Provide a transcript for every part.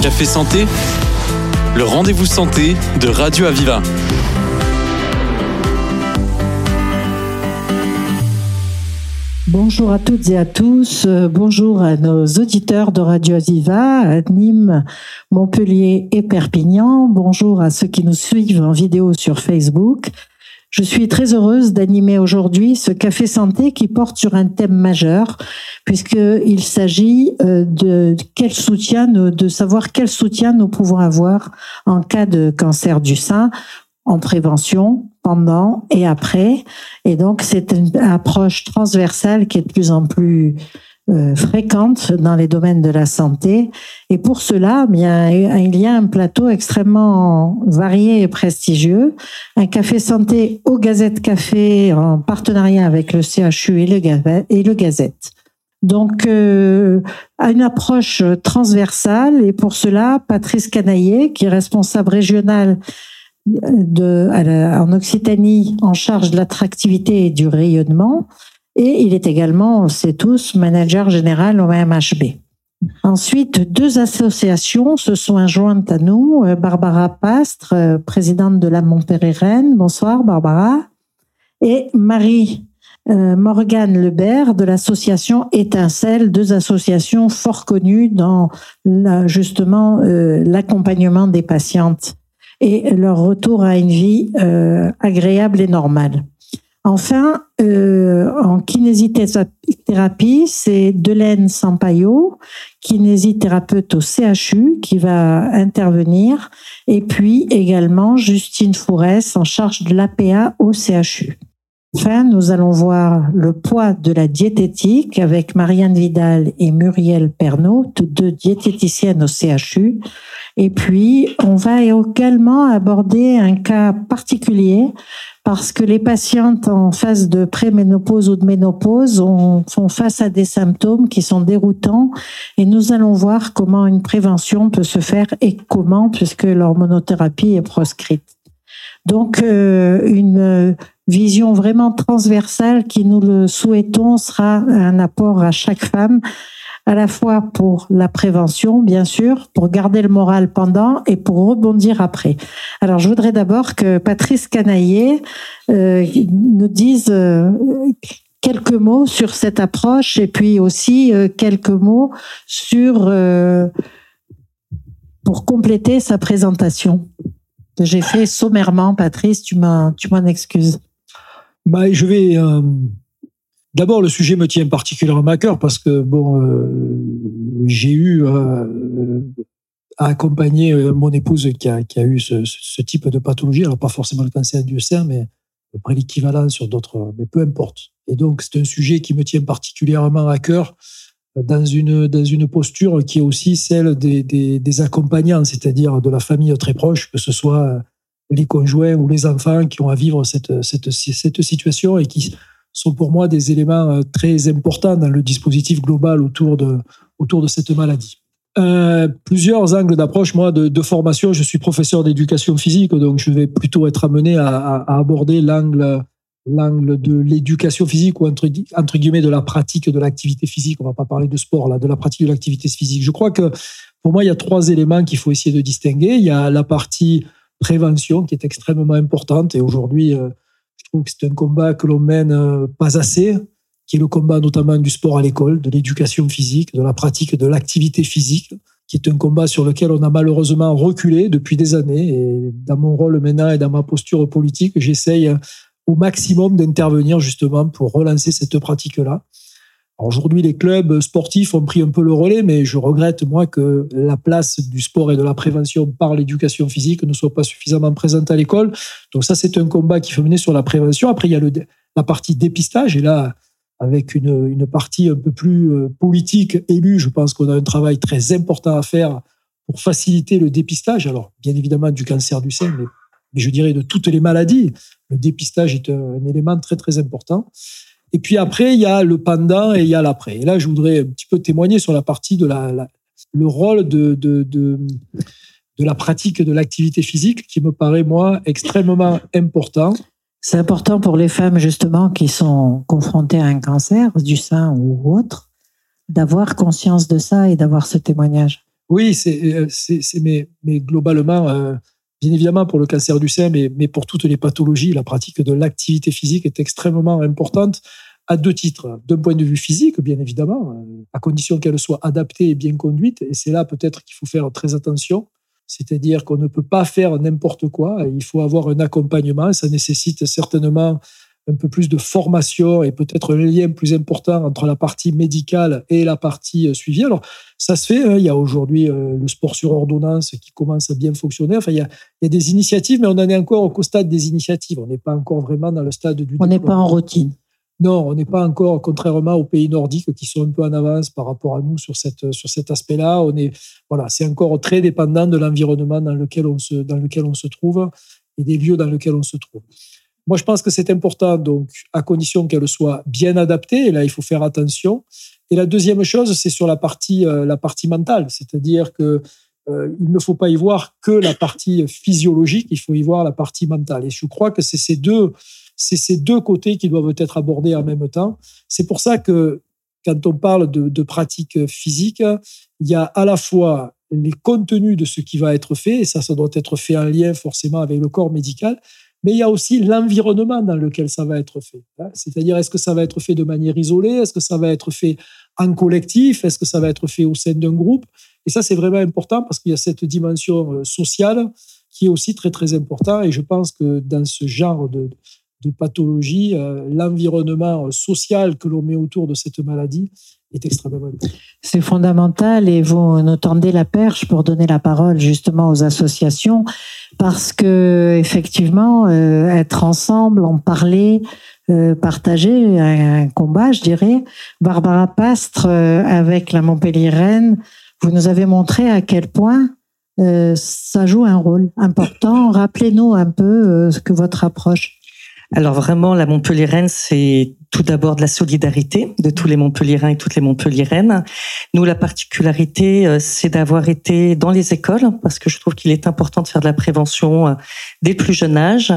Café Santé, le rendez-vous santé de Radio Aviva. Bonjour à toutes et à tous. Euh, bonjour à nos auditeurs de Radio Aviva, à Nîmes, Montpellier et Perpignan. Bonjour à ceux qui nous suivent en vidéo sur Facebook. Je suis très heureuse d'animer aujourd'hui ce café santé qui porte sur un thème majeur puisqu'il s'agit euh, de quel soutien, de savoir quel soutien nous pouvons avoir en cas de cancer du sein en prévention, pendant et après. Et donc, c'est une approche transversale qui est de plus en plus euh, fréquente dans les domaines de la santé. Et pour cela, bien, il y a un plateau extrêmement varié et prestigieux. Un café santé au Gazette Café en partenariat avec le CHU et le, Gazette. Donc, euh, une approche transversale. Et pour cela, Patrice Canaillé, qui est responsable régional de, en Occitanie en charge de l'attractivité et du rayonnement, et il est également, on sait tous, manager général au MHB. Ensuite, deux associations se sont jointes à nous. Euh, Barbara Pastre, euh, présidente de la Montpellier-Rennes. Bonsoir, Barbara. Et Marie euh, Morgane Lebert de l'association Étincelle, deux associations fort connues dans justement l'accompagnement des patientes et leur retour à une vie agréable et normale. Enfin, euh, en kinésithérapie, c'est Delaine Sampaio, kinésithérapeute au CHU, qui va intervenir. Et puis également Justine Fourès, en charge de l'APA au CHU. Enfin, nous allons voir le poids de la diététique avec Marianne Vidal et Muriel Pernaud, toutes deux diététiciennes au CHU. Et puis, on va également aborder un cas particulier parce que les patientes en phase de préménopause ou de ménopause font face à des symptômes qui sont déroutants et nous allons voir comment une prévention peut se faire et comment puisque l'hormonothérapie est proscrite. Donc euh, une vision vraiment transversale qui nous le souhaitons sera un apport à chaque femme à la fois pour la prévention, bien sûr, pour garder le moral pendant et pour rebondir après. Alors, je voudrais d'abord que Patrice Canaillé euh, nous dise euh, quelques mots sur cette approche et puis aussi euh, quelques mots sur pour compléter sa présentation j'ai fait sommairement. Patrice, tu m'en tu m'en excuses. Bah, je vais D'abord, le sujet me tient particulièrement à cœur parce que bon, euh, j'ai eu euh, à accompagner euh, mon épouse qui a, qui a eu ce, type de pathologie. Alors pas forcément le cancer du sein, mais après l'équivalent sur d'autres, mais peu importe. Et donc c'est un sujet qui me tient particulièrement à cœur dans une dans une posture qui est aussi celle des, des, accompagnants, c'est-à-dire de la famille très proche, que ce soit les conjoints ou les enfants qui ont à vivre cette, cette, cette situation et qui sont pour moi des éléments euh, très importants dans le dispositif global autour de, autour de cette maladie. Euh, plusieurs angles d'approche. Moi, de, formation, je suis professeur d'éducation physique, donc je vais plutôt être amené à, aborder l'angle l'angle de l'éducation physique ou entre, guillemets de la pratique de l'activité physique. On va pas parler de sport là, de la pratique de l'activité physique. Je crois que pour moi, il y a trois éléments qu'il faut essayer de distinguer. Il y a la partie prévention qui est extrêmement importante et aujourd'hui, euh, je trouve que c'est un combat que l'on mène euh, pas assez, qui est le combat notamment du sport à l'école, de l'éducation physique, de la pratique de l'activité physique, qui est un combat sur lequel on a malheureusement reculé depuis des années. Et dans mon rôle maintenant et dans ma posture politique, j'essaye au maximum d'intervenir justement pour relancer cette pratique-là. Aujourd'hui, les clubs sportifs ont pris un peu le relais, mais je regrette, moi, que la place du sport et de la prévention par l'éducation physique ne soit pas suffisamment présente à l'école. Donc ça, c'est un combat qui faut mener sur la prévention. Après, il y a le, la partie dépistage, et là, avec une, une partie un peu plus euh, politique élue, je pense qu'on a un travail très important à faire pour faciliter le dépistage. Alors, bien évidemment, du cancer du sein, mais, mais je dirais de toutes les maladies. Le dépistage est un, élément très, très important. Et puis après, il y a le pendant et il y a l'après. Et là, je voudrais un petit peu témoigner sur la partie de la, le rôle de, de, de, de la pratique de l'activité physique qui me paraît, moi, extrêmement important. C'est important pour les femmes, justement, qui sont confrontées à un cancer du sein ou autre, d'avoir conscience de ça et d'avoir ce témoignage. Oui, c'est, mais, mais globalement, bien évidemment pour le cancer du sein, mais, mais pour toutes les pathologies, la pratique de l'activité physique est extrêmement importante à deux titres. D'un point de vue physique, bien évidemment, à condition qu'elle soit adaptée et bien conduite. Et c'est là peut-être qu'il faut faire très attention. C'est-à-dire qu'on ne peut pas faire n'importe quoi. Il faut avoir un accompagnement. Ça nécessite certainement un peu plus de formation et peut-être un lien plus important entre la partie médicale et la partie euh, suivie. Alors, ça se fait. Hein. Il y a aujourd'hui euh, le sport sur ordonnance qui commence à bien fonctionner. Enfin, il y, a, des initiatives, mais on en est encore au stade des initiatives. On n'est pas encore vraiment dans le stade du. On n'est pas en routine. Non, on n'est pas encore, contrairement aux pays nordiques qui sont un peu en avance par rapport à nous sur, cette, sur cet aspect-là. On est, voilà, c'est encore très dépendant de l'environnement dans lequel on se, dans lequel on se trouve et des lieux dans lesquels on se trouve. Moi, je pense que c'est important, donc, à condition qu'elle soit bien adaptée. Et là, il faut faire attention. Et la deuxième chose, c'est sur la partie, euh, la partie mentale. C'est-à-dire que euh, il ne faut pas y voir que la partie physiologique, il faut y voir la partie mentale. Et je crois que c'est ces deux, c'est ces deux côtés qui doivent être abordés en même temps. C'est pour ça que quand on parle de, de pratique physique, il y a à la fois les contenus de ce qui va être fait, et ça, ça doit être fait en lien forcément avec le corps médical, mais il y a aussi l'environnement dans lequel ça va être fait. Hein. C'est-à-dire, est-ce que ça va être fait de manière isolée? Est-ce que ça va être fait en collectif? Est-ce que ça va être fait au sein d'un groupe? Et ça, c'est vraiment important parce qu'il y a cette dimension euh, sociale qui est aussi très, très importante. Et je pense que dans ce genre de, de pathologie, euh, l'environnement social que l'on met autour de cette maladie est extrêmement important. C'est fondamental et vous nous tendez la perche pour donner la parole justement aux associations parce que effectivement euh, être ensemble, en parler, euh, partager un, combat, je dirais. Barbara Pastre avec la Montpellier Rennes, vous nous avez montré à quel point ça joue un rôle important. Rappelez-nous un peu ce que votre approche. Alors vraiment, la Montpellier-Rennes, c'est tout d'abord de la solidarité de tous les Montpelliérains et toutes les Montpelliéraines. Nous, la particularité, euh, c'est d'avoir été dans les écoles, parce que je trouve qu'il est important de faire de la prévention euh, dès le plus jeune âge.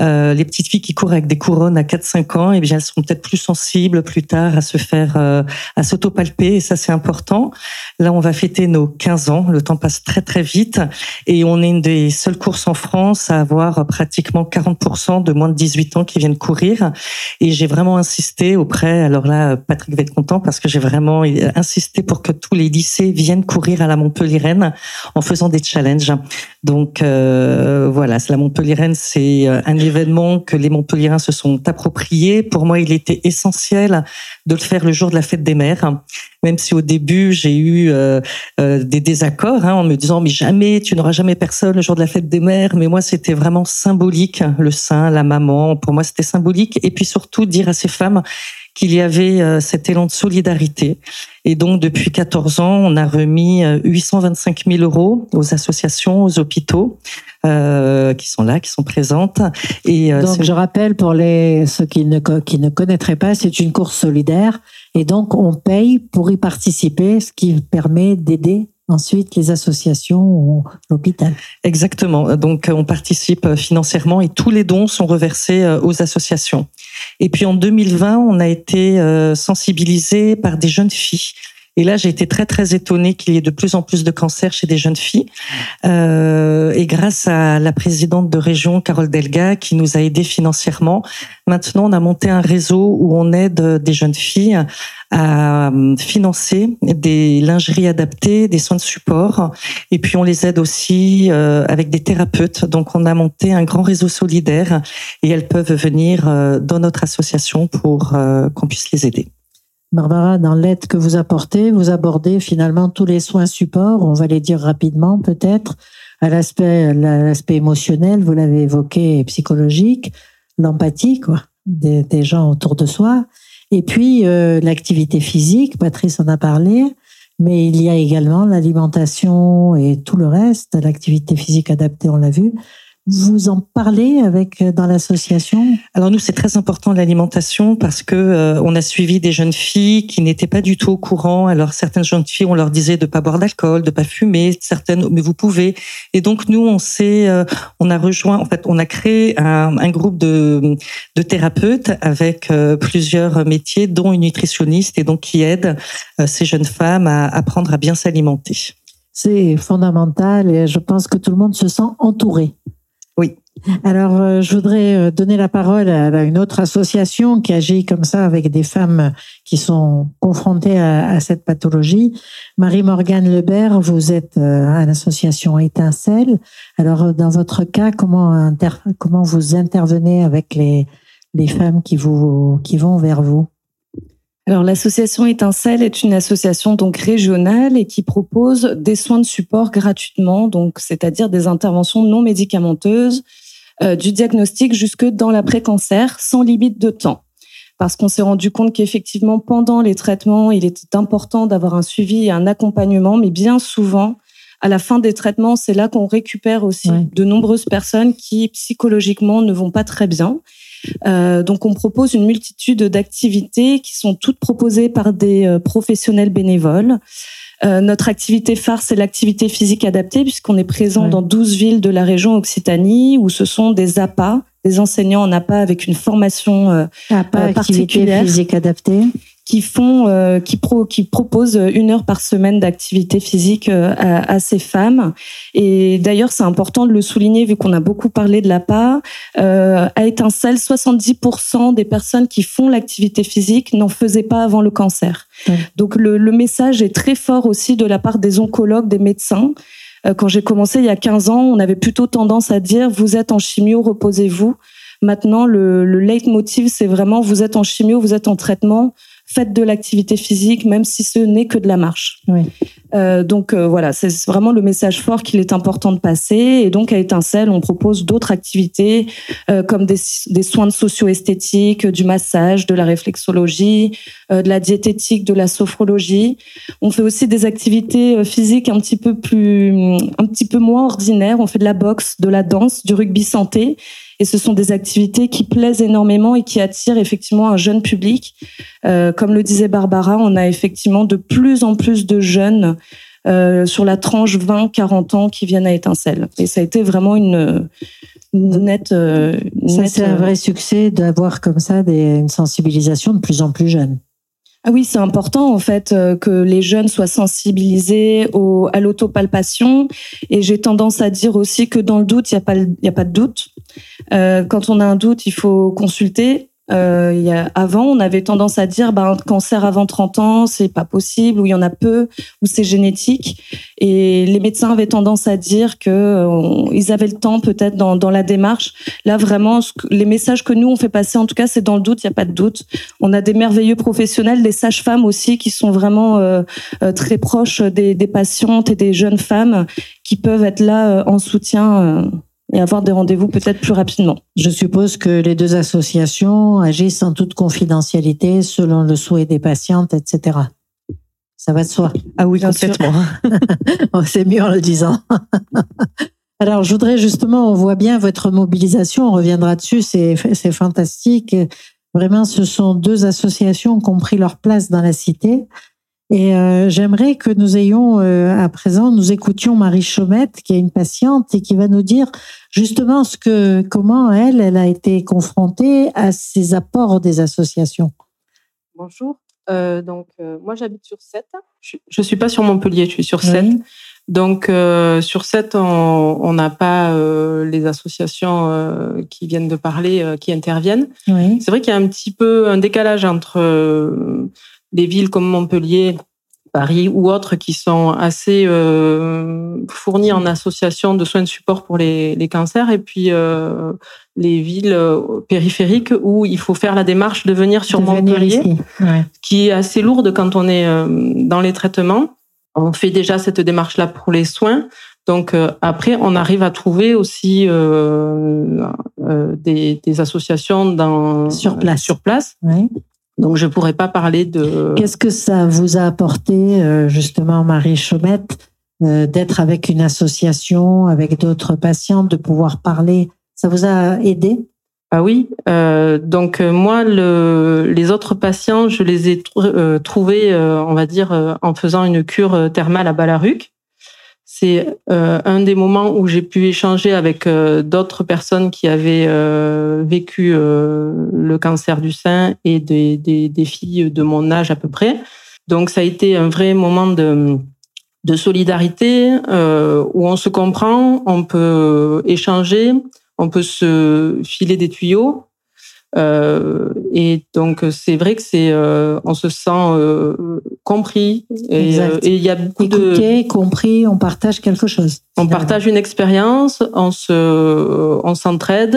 Euh, les petites filles qui courent avec des couronnes à 4-5 ans, eh bien, elles seront peut-être plus sensibles plus tard à se faire, à s'autopalper, et ça, c'est important. Là, on va fêter nos 15 ans. Le temps passe très, très vite. Et on est une des seules courses en France à avoir pratiquement 40% de moins de 18 ans qui viennent courir. Et j'ai vraiment un insisté auprès, alors là, Patrick va être content parce que j'ai vraiment insisté pour que tous les lycées viennent courir à la Montpellier-Rennes en faisant des challenges. Donc euh, voilà, la Montpellier-Rennes, c'est euh, un événement que les Montpelliérains se sont appropriés. Pour moi, il était essentiel de le faire le jour de la fête des mères, même si au début j'ai eu euh, euh, des désaccords hein, en me disant mais jamais, tu n'auras jamais personne le jour de la fête des mères. Mais moi, c'était vraiment symbolique, le sein, la maman. Pour moi, c'était symbolique. Et puis surtout dire à ces femmes qu'il y avait euh, cet élan de solidarité. Et donc, depuis 14 ans, on a remis 825 euh, 000 euros aux associations, aux hôpitaux, euh, qui sont là, qui sont présentes. Et donc, je rappelle pour les ceux qui ne qui ne connaîtraient pas, c'est une course solidaire, et donc on paye pour y participer, ce qui permet d'aider ensuite les associations ou l'hôpital. Exactement. Donc on participe financièrement et tous les dons sont reversés aux associations. Et puis en 2020, on a été euh, sensibilisé par des jeunes filles. Et là, j'ai été très très étonnée qu'il y ait de plus en plus de cancers chez des jeunes filles. Euh, et grâce à la présidente de région, Carole Delga, qui nous a aidés financièrement, maintenant on a monté un réseau où on aide des jeunes filles à euh, financer des lingeries adaptées, des soins de support, et puis on les aide aussi euh, avec des thérapeutes. Donc on a monté un grand réseau solidaire et elles peuvent venir euh, dans notre association pour qu'on puisse les aider. Barbara, dans l'aide que vous apportez, vous abordez finalement tous les soins support, on va les dire rapidement peut-être, à l'aspect, l'aspect émotionnel, vous l'avez évoqué, psychologique, l'empathie, quoi, des, des gens autour de soi, et puis, euh, l'activité physique, Patrice en a parlé, mais il y a également l'alimentation et tout le reste, l'activité physique adaptée, on l'a vu. Vous en parlez avec euh, dans l'association? Alors nous c'est très important l'alimentation parce que euh, on a suivi des jeunes filles qui n'étaient pas du tout au courant. Alors certaines jeunes filles on leur disait de pas boire d'alcool, de pas fumer, certaines mais vous pouvez. Et donc nous on s'est euh, on a rejoint en fait on a créé un, un groupe de de thérapeutes avec plusieurs métiers dont une nutritionniste et donc qui aide ces jeunes femmes à apprendre à bien s'alimenter. C'est fondamental et je pense que tout le monde se sent entouré. Alors, euh, je voudrais euh, donner la parole à une autre association qui agit comme ça avec des femmes qui sont confrontées à, cette pathologie. Marie-Morgane Lebert, vous êtes euh, à l'association Étincelle. Alors, dans votre cas, comment, vous intervenez avec les, femmes qui, vous, qui vont vers vous? Alors l'association Étincelle est une association donc régionale et qui propose des soins de support gratuitement, donc c'est-à-dire des interventions non médicamenteuses, du diagnostic jusque dans l'après-cancer, sans limite de temps. Parce qu'on s'est rendu compte qu'effectivement pendant les traitements, il est important d'avoir un suivi et un accompagnement, mais bien souvent à la fin des traitements, c'est là qu'on récupère aussi de nombreuses personnes qui psychologiquement ne vont pas très bien euh, donc on propose une multitude d'activités qui sont toutes proposées par des euh, professionnels bénévoles. Euh, notre activité phare, c'est l'activité physique adaptée, puisqu'on est présent dans 12 villes de la région Occitanie, où ce sont des APA, des enseignants en APA avec une formation euh, APA, particulière. Activité physique adaptée qui font, euh, qui, pro, qui proposent une heure par semaine d'activité physique euh, à, à, ces femmes. Et d'ailleurs, c'est important de le souligner vu qu'on a beaucoup parlé de l'APA. Euh, à Étincelle, 70% des personnes qui font l'activité physique n'en faisaient pas avant le cancer. Donc le, le, message est très fort aussi de la part des oncologues, des médecins. Euh, quand j'ai commencé il y a 15 ans, on avait plutôt tendance à dire vous êtes en chimio, reposez-vous. Maintenant, le, le leitmotiv, c'est vraiment vous êtes en chimio, vous êtes en traitement faites de l'activité physique, même si ce n'est que de la marche. Oui. Euh, donc euh, voilà, c'est vraiment le message fort qu'il est important de passer. Et donc à Étincelle, on propose d'autres activités euh, comme des, des, soins de socio-esthétique, du massage, de la réflexologie, de la diététique, de la sophrologie. On fait aussi des activités physiques un petit peu plus, un petit peu moins ordinaires. On fait de la boxe, de la danse, du rugby santé. Et ce sont des activités qui plaisent énormément et qui attirent effectivement un jeune public. Euh, comme le disait Barbara, on a effectivement de plus en plus de jeunes euh, sur la tranche 20-40 ans qui viennent à Étincelle. Et ça a été vraiment une, une nette... Euh, ça, c'est un vrai succès d'avoir comme ça des, une sensibilisation de plus en plus jeune. Ah oui, c'est important en fait euh, que les jeunes soient sensibilisés au, à l'autopalpation. Et j'ai tendance à dire aussi que dans le doute, il n'y a, pas, a pas de doute. Euh, quand on a un doute, il faut consulter. Euh, y a, avant, on avait tendance à dire bah, un cancer avant 30 ans, c'est pas possible, ou il y en a peu, ou c'est génétique. Et les médecins avaient tendance à dire que euh, ils avaient le temps peut-être dans, dans la démarche. Là, vraiment, les messages que nous on fait passer, en tout cas, c'est dans le doute, il n'y a pas de doute. On a des merveilleux professionnels, des sages-femmes aussi, qui sont vraiment euh, euh très proches des, des patientes et des jeunes femmes qui peuvent être là euh, en soutien et avoir des rendez-vous peut-être plus rapidement. Je suppose que les deux associations agissent en toute confidentialité selon le souhait des patientes, etc. Ça va de soi. Ah oui, complètement. Oh, c'est mieux en le disant. Alors, je voudrais justement, on voit bien votre mobilisation, on reviendra dessus, c'est fantastique. Vraiment, ce sont deux associations qui ont pris leur place dans la cité. Et euh, j'aimerais que nous ayons euh, à présent, nous écoutions Marie Chaumette, qui est une patiente et qui va nous dire justement ce que, comment elle, elle a été confrontée à ces apports des associations. Bonjour. Euh, donc moi j'habite sur 7. Je, ne suis pas sur Montpellier, je suis sur 7. Donc sur 7, on n'a pas les associations qui viennent de parler, qui interviennent. Oui. C'est vrai qu'il y a un petit peu un décalage entre des villes comme Montpellier, Paris ou autres qui sont assez euh, fournies en association de soins de support pour les, les cancers et puis euh, les villes euh, périphériques où il faut faire la démarche de venir sur Montpellier, qui est assez lourde quand on est euh, dans les traitements. On fait déjà cette démarche-là pour les soins. Donc euh, après, on arrive à trouver aussi euh, des, des, associations dans, sur place. Sur place. Oui. Donc je pourrais pas parler de. Qu'est-ce que ça vous a apporté euh, justement, Marie Chaumette, euh, d'être avec une association, avec d'autres patients, de pouvoir parler? Ça vous a aidé? Ah oui. Euh, donc moi, le, les autres patients, je les ai trouvés, on va dire, en faisant une cure thermale à Balaruc. C'est euh, un des moments où j'ai pu échanger avec euh, d'autres personnes qui avaient euh, vécu le cancer du sein et des, des, des, filles de mon âge à peu près. Donc ça a été un vrai moment de, de solidarité euh, où on se comprend, on peut échanger, on peut se filer des tuyaux. Euh, et donc c'est vrai que c'est, euh, on se sent euh, compris et il y a beaucoup Écouté, de, compris, on partage quelque chose. on partage une expérience, on se, on s'entraide,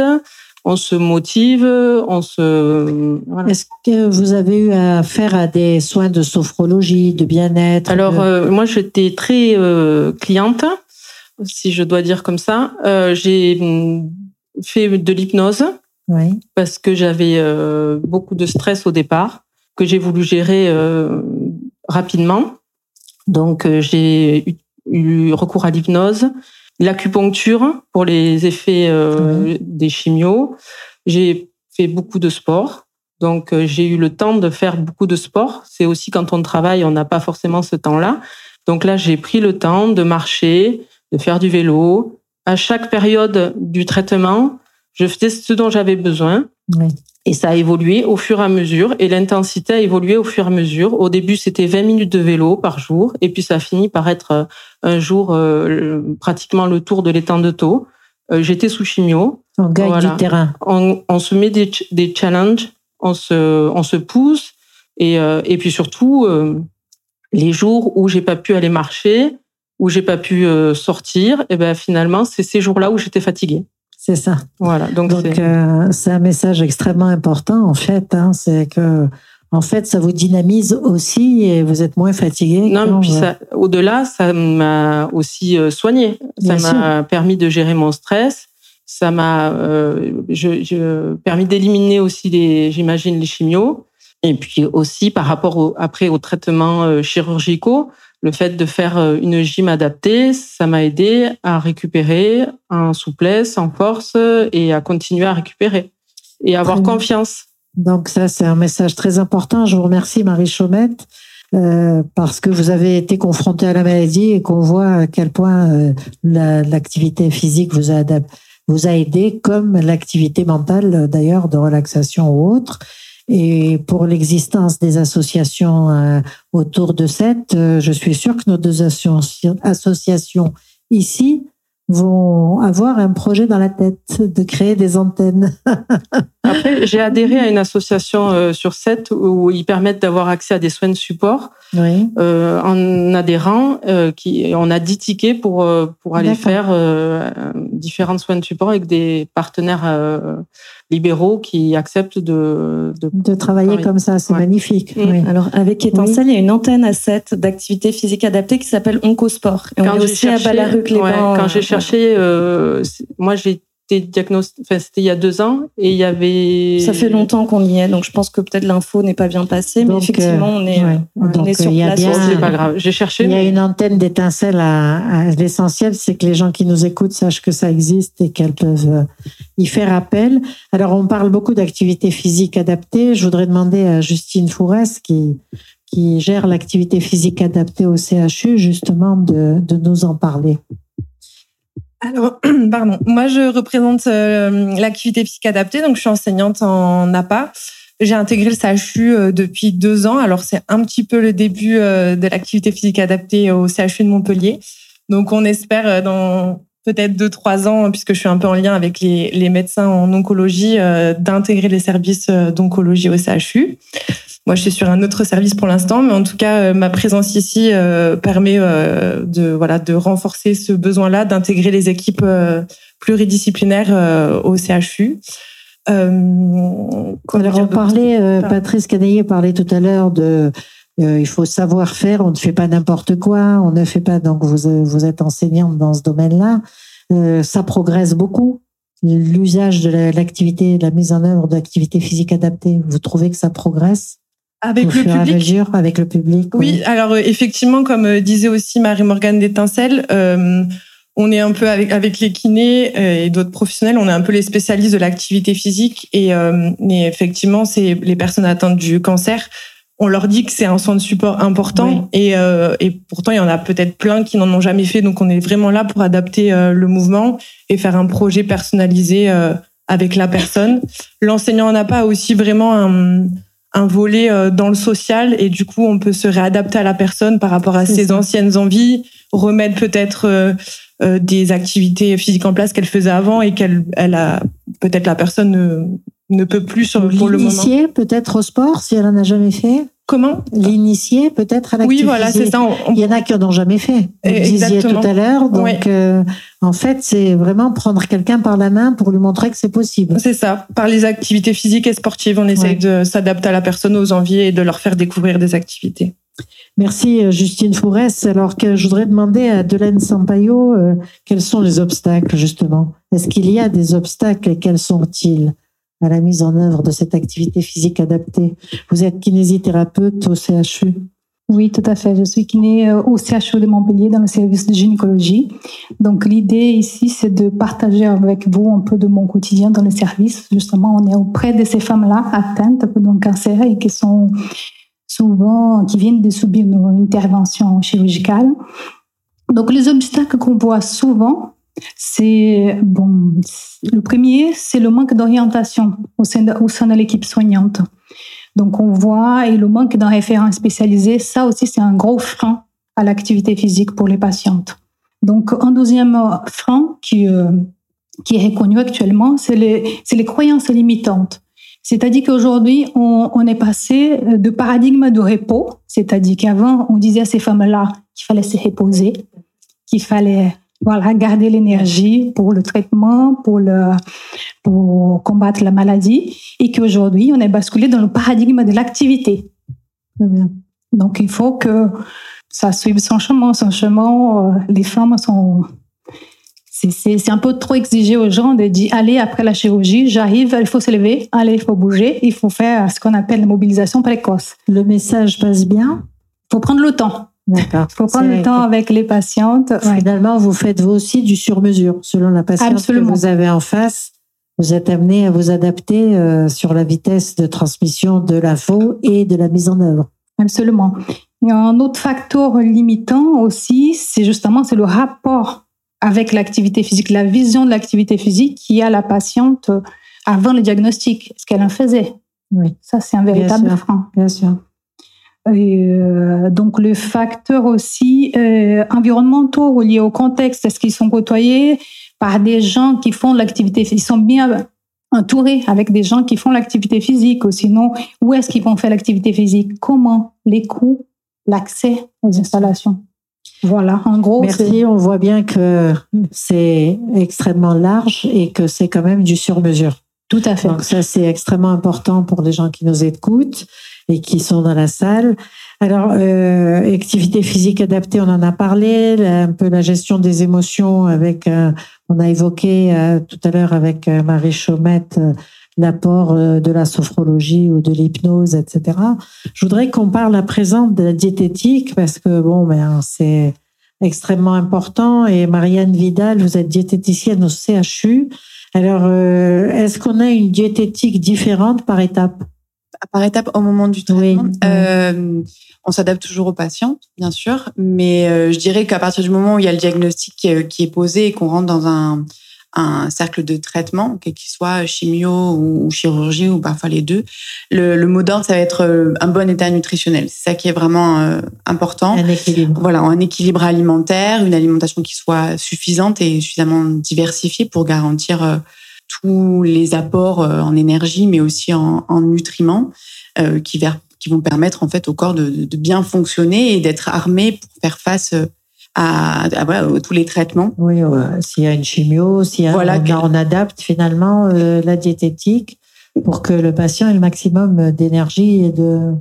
on se motive, on se. Voilà. Est-ce que vous avez eu à faire à des soins de sophrologie, de bien-être Alors de- moi j'étais très cliente, si je dois dire comme ça. J'ai hum, fait de l'hypnose. oui. parce que j'avais euh, beaucoup de stress au départ, que j'ai voulu gérer euh, rapidement. Donc euh, j'ai eu, recours à l'hypnose, l'acupuncture pour les effets des chimios. J'ai fait beaucoup de sport. Donc j'ai eu le temps de faire beaucoup de sport. C'est aussi quand on travaille, on n'a pas forcément ce temps-là. Donc là, j'ai pris le temps de marcher, de faire du vélo. À chaque période du traitement, je faisais ce dont j'avais besoin. Oui. Et ça a évolué au fur et à mesure. Et l'intensité a évolué au fur et à mesure. Au début, c'était 20 minutes de vélo par jour. Et puis, ça a fini par être euh, un jour euh, pratiquement le tour de l'étang de Taux. Euh, J'étais sous chimio. On gagne Voilà. du terrain. On, on se met des, ch- des challenges. On se, on se pousse. Et, euh, et puis surtout, les jours où j'ai pas pu aller marcher, où j'ai pas pu euh, sortir, et ben finalement, c'est ces jours-là où j'étais fatiguée. C'est ça. Voilà. Donc, c'est- euh, un message extrêmement important en fait. hein, c'est que en fait ça vous dynamise aussi et vous êtes moins fatigué. Non, mais puis euh, au-delà, ça m'a aussi euh, soigné. Ça m'a permis de gérer mon stress. Ça m'a euh, je, je, permis d'éliminer aussi les, j'imagine, les chimios. Et puis aussi par rapport au, après aux traitements chirurgicaux, le fait de faire euh, une gym adaptée, ça m'a aidé à récupérer en souplesse, en force et à continuer à récupérer et à avoir confiance. Donc ça, c'est un message très important. Je vous remercie, Marie Chaumette, euh, parce que vous avez été confrontée à la maladie et qu'on voit à quel point euh, la- l'activité physique vous a, vous a aidé, comme l'activité mentale, d'ailleurs, de relaxation ou autre. Et pour l'existence des associations euh, autour de cette, euh, je suis sûre que nos deux associ- associations ici vont avoir un projet dans la tête de créer des antennes. Après, j'ai adhéré à une association euh, sur 7 où ils permettent d'avoir accès à des soins de support Oui. euh, en adhérant. Euh, qui, on a 10 tickets pour, euh, pour aller faire euh, différents soins de support avec des partenaires euh, libéraux qui acceptent de... de De travailler Travailler. comme ça, c'est Ouais. magnifique. Mm. oui. Alors, avec Étincelle, il y a une antenne à 7 d'activité physique adaptée qui s'appelle Oncosport. Et on est aussi à Balaruc-les-Bains. ouais, quand j'ai cherché, euh, moi j'ai été diagnostiquée, enfin c'était il y a deux ans, et il y avait... Ça fait longtemps qu'on y est, donc je pense que peut-être l'info n'est pas bien passée, mais Donc, effectivement, on est, ouais. euh, on Donc, est sur il y a place. bien- c'est pas grave, j'ai cherché. Il y a mais- une antenne d'étincelle à, à- l'essentiel, c'est que les gens qui nous écoutent sachent que ça existe et qu'elles peuvent euh, y faire appel. Alors, on parle beaucoup d'activité physique adaptée. Je voudrais demander à Justine Fourès, qui, qui gère l'activité physique adaptée au CHU, justement, de, de nous en parler. Alors, pardon, moi je représente euh, l'activité physique adaptée, donc je suis enseignante en APA. J'ai intégré le CHU euh, depuis deux ans, alors c'est un petit peu le début euh, de l'activité physique adaptée au CHU de Montpellier. Donc on espère dans peut-être deux, trois ans, puisque je suis un peu en lien avec les, les médecins en oncologie, d'intégrer les services d'oncologie au CHU. Moi, je suis sur un autre service pour l'instant, mais en tout cas, euh, ma présence ici euh, permet euh, de voilà de renforcer ce besoin-là, d'intégrer les équipes pluridisciplinaires au CHU. Euh, Alors, on parlait, euh. Patrice Canaillé parlait tout à l'heure de, euh, il faut savoir faire, on ne fait pas n'importe quoi, on ne fait pas, donc vous, vous êtes enseignante dans ce domaine-là, Euh, ça progresse beaucoup. L'usage de la- l'activité, la mise en œuvre d'activités physiques adaptées, vous trouvez que ça progresse? Avec au le fur et à public? mesure, avec le public Oui, alors euh, effectivement, comme euh, disait aussi Marie-Morgane d'Étincelle, euh, on est un peu avec, avec les kinés euh, et d'autres professionnels, on est un peu les spécialistes de l'activité physique. Et euh, mais effectivement, c'est les personnes atteintes du cancer. On leur dit que c'est un soin de support important Oui. et, euh, et pourtant il y en a peut-être plein qui n'en ont jamais fait. Donc on est vraiment là pour adapter euh, le mouvement et faire un projet personnalisé euh, avec la personne. L'enseignant n'a pas aussi vraiment un, un volet dans le social et du coup on peut se réadapter à la personne par rapport à ses anciennes envies, remettre peut-être des activités physiques en place qu'elle faisait avant et qu'elle elle a peut-être la personne ne, ne peut plus sur, pour le moment. Peut-être au sport si elle en a jamais fait. Comment L'initier peut-être à l'activité. Oui, voilà, c'est ça. Il y en a qui n'en ont jamais fait. Vous disiez tout à l'heure. Donc, euh, en fait, c'est vraiment prendre quelqu'un par la main pour lui montrer que c'est possible. C'est ça. Par les activités physiques et sportives, on essaye de s'adapter à la personne, aux envies et de leur faire découvrir des activités. Merci euh, Justine Fourès. Alors que je voudrais demander à Delaine Sampaio euh, quels sont les obstacles justement? Est-ce qu'il y a des obstacles et quels sont-ils? À la mise en œuvre de cette activité physique adaptée. Vous êtes kinésithérapeute au CHU oui, tout à fait. Je suis kiné euh, au CHU de Montpellier dans le service de gynécologie. Donc l'idée ici, c'est de partager avec vous un peu de mon quotidien dans le service. Justement, on est auprès de ces femmes-là atteintes d'un cancer et qui sont souvent, qui viennent de subir une intervention chirurgicale. Donc les obstacles qu'on voit souvent, c'est bon. Le premier, c'est le manque d'orientation au sein de, l'équipe soignante. Donc on voit et le manque d'un référent spécialisé, ça aussi c'est un gros frein à l'activité physique pour les patientes. Donc un deuxième frein qui euh, est reconnu actuellement, c'est les c'est les croyances limitantes. C'est-à-dire qu'aujourd'hui, on, on, est passé de paradigme de repos, c'est-à-dire qu'avant, on disait à ces femmes-là qu'il fallait se reposer, qu'il fallait voilà, garder l'énergie pour le traitement, pour, le, pour combattre la maladie, et qu'aujourd'hui, on est basculé dans le paradigme de l'activité. Donc, il faut que ça suive son chemin. Son chemin, euh, les femmes sont... C'est un peu trop exigé aux gens de dire, allez, après la chirurgie, j'arrive, il faut se lever, allez, il faut bouger, il faut faire ce qu'on appelle la mobilisation précoce. Le message passe bien Il faut prendre le temps. D'accord. Il faut prendre le temps avec les patientes. Finalement, vous faites vous aussi du sur-mesure. Selon la patiente Absolument. que vous avez en face, vous êtes amené à vous adapter euh, sur la vitesse de transmission de l'info et de la mise en œuvre. Absolument. Y a un autre facteur limitant aussi, c'est justement c'est le rapport avec l'activité physique, la vision de l'activité physique qui a la patiente avant le diagnostic. Est-ce qu'elle en faisait Oui. Ça, c'est un véritable frein. Bien sûr. Et euh, donc le facteur aussi euh, environnementaux liés au contexte, est-ce qu'ils sont côtoyés par des gens qui font de l'activité ils sont bien entourés avec des gens qui font l'activité physique ou sinon où est-ce qu'ils vont faire l'activité physique, comment, les coûts, l'accès aux installations? Voilà, en gros. Merci. On voit bien que c'est extrêmement large et que c'est quand même du sur-mesure. Tout à fait. Donc ça, c'est extrêmement important pour les gens qui nous écoutent et qui sont dans la salle. Alors, euh, activité physique adaptée, on en a parlé, un peu la gestion des émotions avec, euh, on a évoqué euh, tout à l'heure avec euh, Marie Chaumette l'apport de la sophrologie ou de l'hypnose, etc. Je voudrais qu'on parle à présent de la diététique parce que bon, ben c'est extrêmement important. Et Marianne Vidal, vous êtes diététicienne au CHU. Alors, est-ce qu'on a une diététique différente par étape? Par étape au moment du traitement. Euh, on s'adapte toujours aux patients, bien sûr, mais euh, je dirais qu'à partir du moment où il y a le diagnostic euh, qui est posé et qu'on rentre dans un, un cercle de traitement, qu'il soit chimio ou, chirurgie ou parfois les deux, le, le mot d'ordre, ça va être un bon état nutritionnel. C'est ça qui est vraiment important. Un équilibre. Voilà, un équilibre alimentaire, une alimentation qui soit suffisante et suffisamment diversifiée pour garantir tous les apports euh, en énergie, mais aussi en, en nutriments euh, qui, qui vont permettre en fait au corps de, de bien fonctionner et d'être armé pour faire face euh, à, à, voilà, tous les traitements. Oui, s'il y a une chimio, s'il y a, voilà, on, on, adapte finalement euh, la diététique pour que le patient ait le maximum d'énergie et de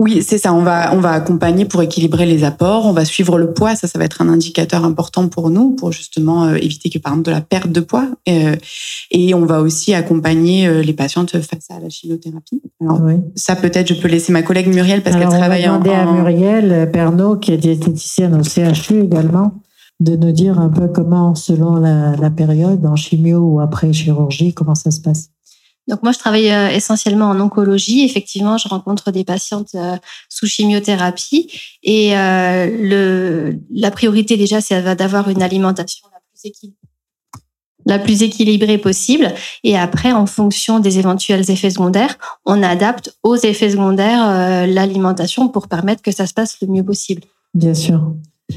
oui, c'est ça. On va, on va accompagner pour équilibrer les apports. On va suivre le poids. Ça, ça va être un indicateur important pour nous, pour justement euh, éviter que, par exemple, de la perte de poids. Euh, et on va aussi accompagner euh, les patientes face à la chimiothérapie. Alors, oui. ça, peut-être, je peux laisser ma collègue Muriel parce qu'elle travaille en. On va demander à Muriel Pernaud, qui est diététicienne au CHU également, de nous dire un peu comment, selon la, la période, en chimio ou après chirurgie, comment ça se passe. Donc moi, je travaille euh, essentiellement en oncologie. Effectivement, je rencontre des patientes euh, sous chimiothérapie et euh, le, la priorité déjà, c'est d'avoir une alimentation la plus équilibrée la plus équilibrée possible. Et après, en fonction des éventuels effets secondaires, on adapte aux effets secondaires euh, l'alimentation pour permettre que ça se passe le mieux possible. Bien sûr.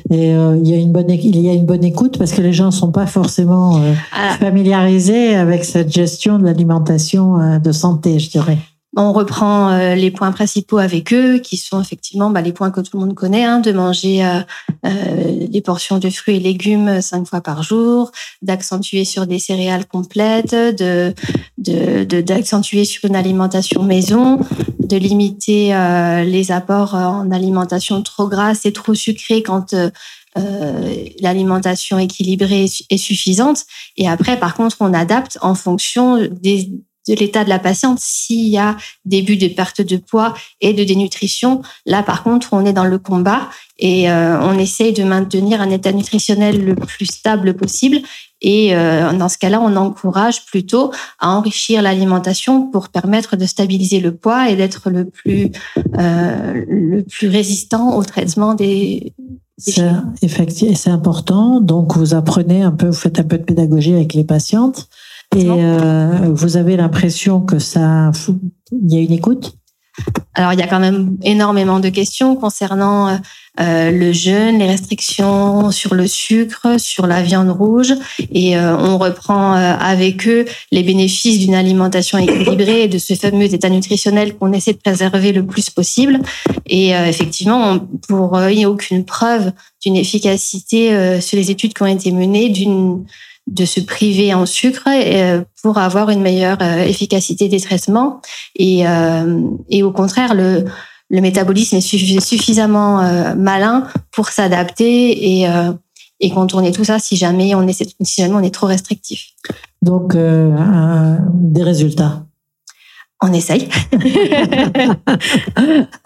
Et euh, il y a une bonne il y a une bonne écoute parce que les gens sont pas forcément euh, ah. familiarisés avec cette gestion de l'alimentation de santé, je dirais. On reprend euh, les points principaux avec eux, qui sont effectivement bah, les points que tout le monde connaît, hein, de manger euh, euh, des portions de fruits et légumes cinq fois par jour, d'accentuer sur des céréales complètes, de d'accentuer sur une alimentation maison, de limiter les apports en alimentation trop grasse et trop sucrée quand l'alimentation équilibrée est suffisante. Et après, par contre, on adapte en fonction des de l'état de la patiente s'il y a début de perte de poids et de dénutrition. Là, par contre, on est dans le combat et euh, on essaye de maintenir un état nutritionnel le plus stable possible. Et euh, dans ce cas-là, on encourage plutôt à enrichir l'alimentation pour permettre de stabiliser le poids et d'être le plus euh, le plus résistant au traitement des. Effectivement, c'est important. Donc, vous apprenez un peu, vous faites un peu de pédagogie avec les patientes. Et euh, vous avez l'impression que ça, il y a une écoute? Alors il y a quand même énormément de questions concernant euh, euh, le jeûne, les restrictions sur le sucre, sur la viande rouge, et on reprend avec eux les bénéfices d'une alimentation équilibrée et de ce fameux état nutritionnel qu'on essaie de préserver le plus possible. Et effectivement, pour il n'y a aucune preuve d'une efficacité sur les études qui ont été menées d'une de se priver en sucre euh, pour avoir une meilleure euh, efficacité des traitements. Et, euh, et au contraire, le, le métabolisme est suffisamment malin pour s'adapter et, et contourner tout ça si jamais on est, si jamais on est trop restrictif. Donc, des résultats On essaye.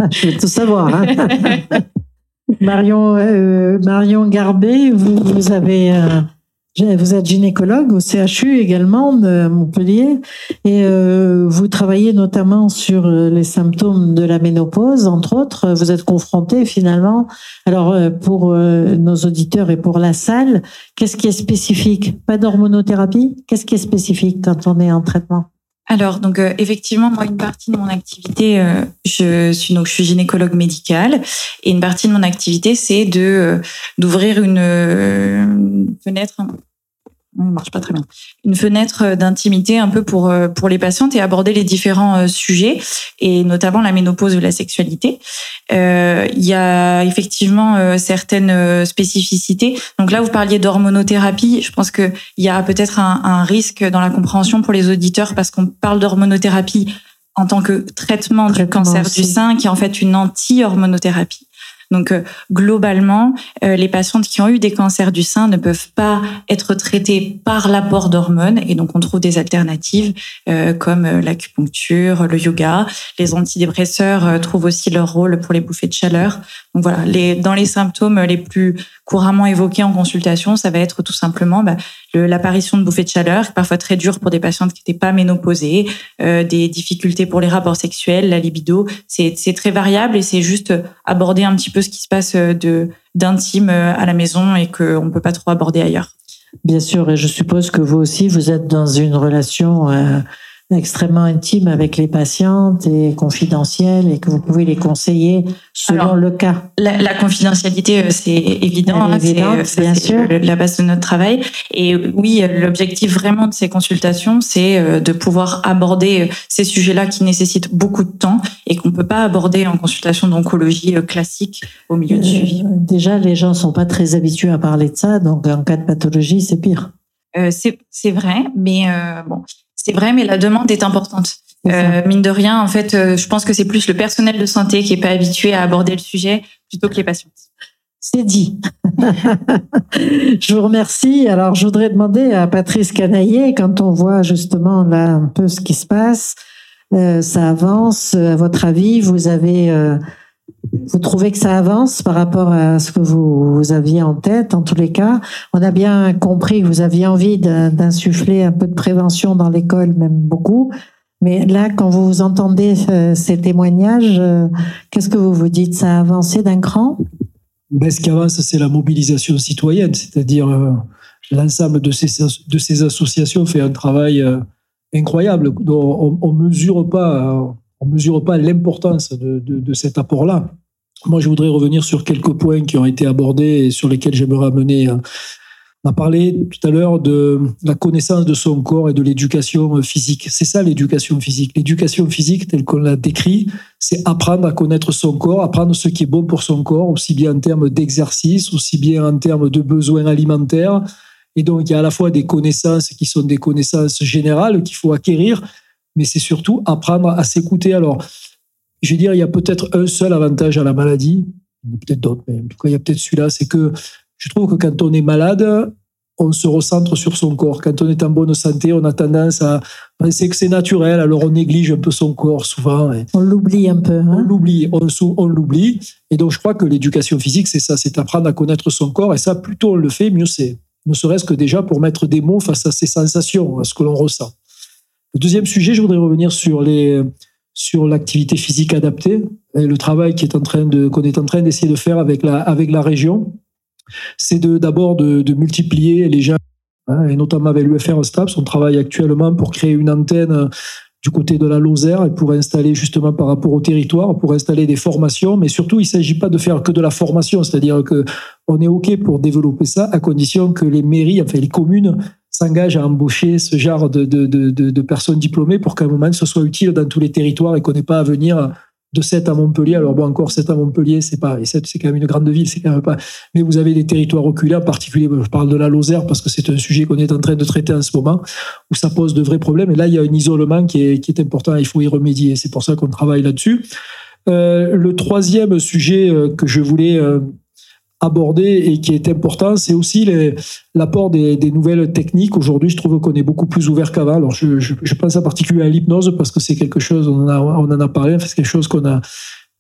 Je veux tout savoir. Hein. Marion, Marion Garbet, vous, vous avez vous êtes gynécologue au CHU également de Montpellier et euh, vous travaillez notamment sur euh, les symptômes de la ménopause, entre autres. Vous êtes confronté finalement. Alors euh, pour nos auditeurs et pour la salle, qu'est-ce qui est spécifique? Pas d'hormonothérapie? Qu'est-ce qui est spécifique quand on est en traitement? Alors, donc effectivement, moi, une partie de mon activité, je suis donc je suis gynécologue médicale, et une partie de mon activité, c'est de d'ouvrir une fenêtre marche pas très bien. Une fenêtre euh, d'intimité un peu pour euh, pour les patientes et aborder les différents euh, sujets et notamment la ménopause ou la sexualité. Euh, il y a effectivement certaines spécificités. Donc là, vous parliez d'hormonothérapie. Je pense que il y a peut-être un, un, risque dans la compréhension pour les auditeurs parce qu'on parle d'hormonothérapie en tant que traitement du cancer du sein, qui est en fait une anti-hormonothérapie. Donc euh, globalement, euh, les patientes qui ont eu des cancers du sein ne peuvent pas être traitées par l'apport d'hormones et donc on trouve des alternatives euh, comme l'acupuncture, le yoga. Les antidépresseurs trouvent aussi leur rôle pour les bouffées de chaleur. Donc voilà, les, dans les symptômes les plus couramment évoqués en consultation, ça va être tout simplement bah, l'apparition de bouffées de chaleur, parfois très dures pour des patientes qui n'étaient pas ménopausées, euh, des difficultés pour les rapports sexuels, la libido. C'est très variable et c'est juste aborder un petit peu ce qui se passe euh, d'intime euh, à la maison et qu'on ne peut pas trop aborder ailleurs. Bien sûr, et je suppose que vous aussi, vous êtes dans une relation extrêmement intime avec les patientes et confidentielle et que vous pouvez les conseiller selon le cas. La, confidentialité, euh, c'est évident, hein, c'est euh, bien sûr la base de notre travail. Et oui, l'objectif vraiment de ces consultations, c'est euh, de pouvoir aborder ces sujets-là qui nécessitent beaucoup de temps et qu'on peut pas aborder en consultation d'oncologie classique au milieu du suivi. Déjà, les gens sont pas très habitués à parler de ça, donc en cas de pathologie, c'est pire. Euh, c'est vrai, mais euh, bon, c'est vrai, mais la demande est importante. Euh, mine de rien, en fait, euh, je pense que c'est plus le personnel de santé qui est pas habitué à aborder le sujet plutôt que les patients. C'est dit. je vous remercie. Alors, je voudrais demander à Patrice Canaillé, quand on voit justement là un peu ce qui se passe, euh, ça avance. À votre avis, vous avez vous trouvez que ça avance par rapport à ce que vous, aviez en tête En tous les cas, on a bien compris que vous aviez envie d'insuffler un peu de prévention dans l'école, même beaucoup. Mais là, quand vous entendez euh, ces témoignages, euh, qu'est-ce que vous vous dites? Ça a avancé d'un cran? Ben, Ce qui avance, c'est la mobilisation citoyenne, c'est-à-dire euh, l'ensemble de ces, associations fait un travail incroyable. On, on mesure pas, on mesure pas l'importance de, de, de, cet apport-là. Moi, je voudrais revenir sur quelques points qui ont été abordés et sur lesquels j'aimerais amener on a parlé tout à l'heure de la connaissance de son corps et de l'éducation physique. C'est ça l'éducation physique. L'éducation physique, telle qu'on l'a décrit, c'est apprendre à connaître son corps, apprendre ce qui est bon pour son corps, aussi bien en termes d'exercice, aussi bien en termes de besoins alimentaires. Et donc, il y a à la fois des connaissances qui sont des connaissances générales qu'il faut acquérir, mais c'est surtout apprendre à s'écouter. Alors, je vais dire, il y a peut-être un seul avantage à la maladie, peut-être d'autres, mais en tout cas, il y a peut-être celui-là, c'est que je trouve que quand on est malade, on se recentre sur son corps. Quand on est en bonne santé, on a tendance à penser que c'est naturel, alors on néglige un peu son corps souvent. On l'oublie un peu. Hein on l'oublie, on, on l'oublie. Et donc je crois que l'éducation physique, c'est ça, c'est apprendre à connaître son corps. Et ça, plus tôt on le fait, mieux c'est. Ne serait-ce que déjà pour mettre des mots face à ces sensations, à ce que l'on ressent. Deuxième sujet, je voudrais revenir sur les sur l'activité physique adaptée et le travail qu'on est en train d'essayer de faire avec la avec la région. C'est d'abord de, de, multiplier les gens, hein, et notamment avec l'UFR STAPS, on travaille actuellement pour créer une antenne euh, du côté de la Lozère et pour installer justement par rapport au territoire, pour installer des formations, mais surtout il ne s'agit pas de faire que de la formation, c'est-à-dire que on est ok pour développer ça à condition que les mairies, enfin les communes s'engagent à embaucher ce genre de, de, de, personnes diplômées pour qu'à un moment ce soit utile dans tous les territoires et qu'on n'ait pas à venir de 7 à Montpellier. Alors bon, encore 7 à Montpellier, c'est pas, et c'est quand même une grande ville, c'est quand même pas. Mais vous avez des territoires oculaires, en particulier, je parle de la Lozère parce que c'est un sujet qu'on est en train de traiter en ce moment, où ça pose de vrais problèmes. Et là, il y a un isolement qui est, qui est important. Il faut y remédier. C'est pour ça qu'on travaille là-dessus. Euh, le troisième sujet euh, que je voulais euh, aborder et qui est important, c'est aussi l'apport des, nouvelles techniques. Aujourd'hui, je trouve qu'on est beaucoup plus ouvert qu'avant. Alors, je, pense en particulier à l'hypnose parce que c'est quelque chose, on en a, parlé, c'est quelque chose qu'on a,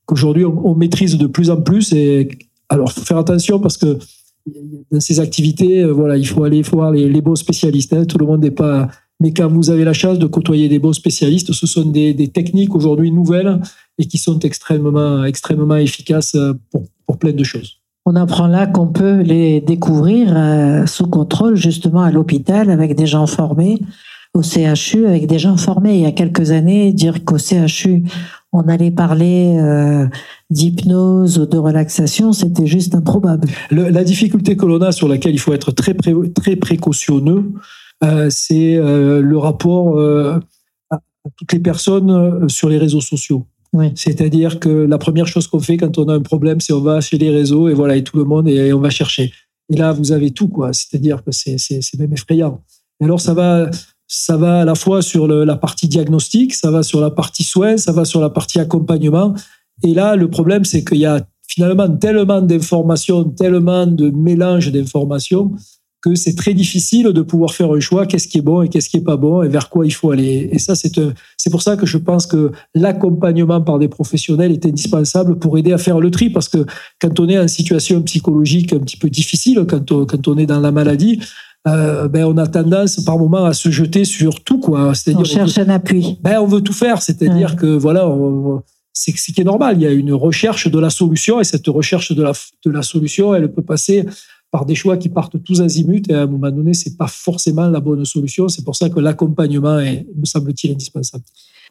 qu'aujourd'hui on, maîtrise de plus en plus. Et alors, faut faire attention parce que dans ces activités, euh, voilà, il faut aller voir les, les beaux spécialistes. Hein. Tout le monde n'est pas. Mais quand vous avez la chance de côtoyer des beaux spécialistes, ce sont des, techniques aujourd'hui nouvelles et qui sont extrêmement, extrêmement efficaces pour, pour plein de choses. On apprend là qu'on peut les découvrir euh, sous contrôle justement à l'hôpital avec des gens formés, au CHU avec des gens formés. Il y a quelques années, dire qu'au CHU on allait parler euh, d'hypnose ou de relaxation, c'était juste improbable. Le, la difficulté que l'on a sur laquelle il faut être très, pré, très précautionneux, euh, c'est le rapport à, toutes les personnes sur les réseaux sociaux. C'est-à-dire que la première chose qu'on fait quand on a un problème, c'est on va chez les réseaux et voilà, et tout le monde, et on va chercher. Et là, vous avez tout, quoi. C'est-à-dire que c'est même effrayant. Et alors, ça va, ça va à la fois sur la partie diagnostic, ça va sur la partie soins, ça va sur la partie accompagnement. Et là, le problème, c'est qu'il y a finalement tellement d'informations, tellement de mélange d'informations que c'est très difficile de pouvoir faire un choix, qu'est-ce qui est bon et qu'est-ce qui est pas bon et vers quoi il faut aller. Et ça, c'est c'est pour ça que je pense que l'accompagnement par des professionnels est indispensable pour aider à faire le tri, parce que quand on est en situation psychologique un petit peu difficile, quand on, quand on est dans la maladie, euh, ben on a tendance par moment à se jeter sur tout quoi. C'est-à-dire on cherche on veut, un appui. Ben on veut tout faire, c'est-à-dire ouais. que voilà. On, c'est ce qui est normal. Il y a une recherche de la solution et cette recherche de la, de la solution, elle peut passer par des choix qui partent tous azimuts et à un moment donné, c'est pas forcément la bonne solution. C'est pour ça que l'accompagnement est, me semble-t-il, indispensable.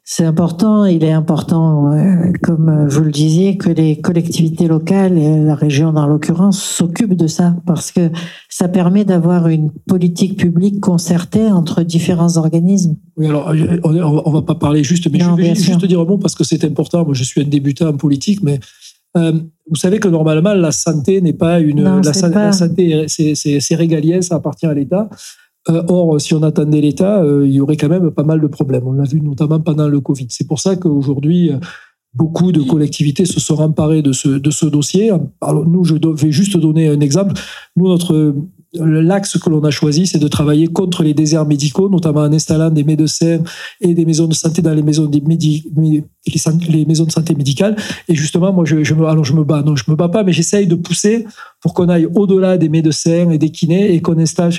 C'est important, il est important, euh, comme vous le disiez, que les collectivités locales, et la région dans l'occurrence, s'occupent de ça, parce que ça permet d'avoir une politique publique concertée entre différents organismes. Oui, alors on, on va pas parler juste, mais non, je vais juste dire un mot parce que c'est important. Moi, je suis un débutant en politique, mais euh, vous savez que normalement, la santé n'est pas une. Non, la, sa pas... la santé, c'est régalien, ça appartient à l'État. Euh, or, si on attendait l'État, euh, il y aurait quand même pas mal de problèmes. On l'a vu notamment pendant le Covid. C'est pour ça qu'aujourd'hui, beaucoup de collectivités se sont emparées de ce, de ce dossier. Alors, nous, je vais juste donner un exemple. Nous, notre l'axe que l'on a choisi, c'est de travailler contre les déserts médicaux, notamment en installant des médecins et des maisons de santé dans les maisons, de santé médicales. Et justement, moi, je, me, alors je me bats, non, je me bats pas, mais j'essaye de pousser pour qu'on aille au-delà des médecins et des kinés et qu'on installe,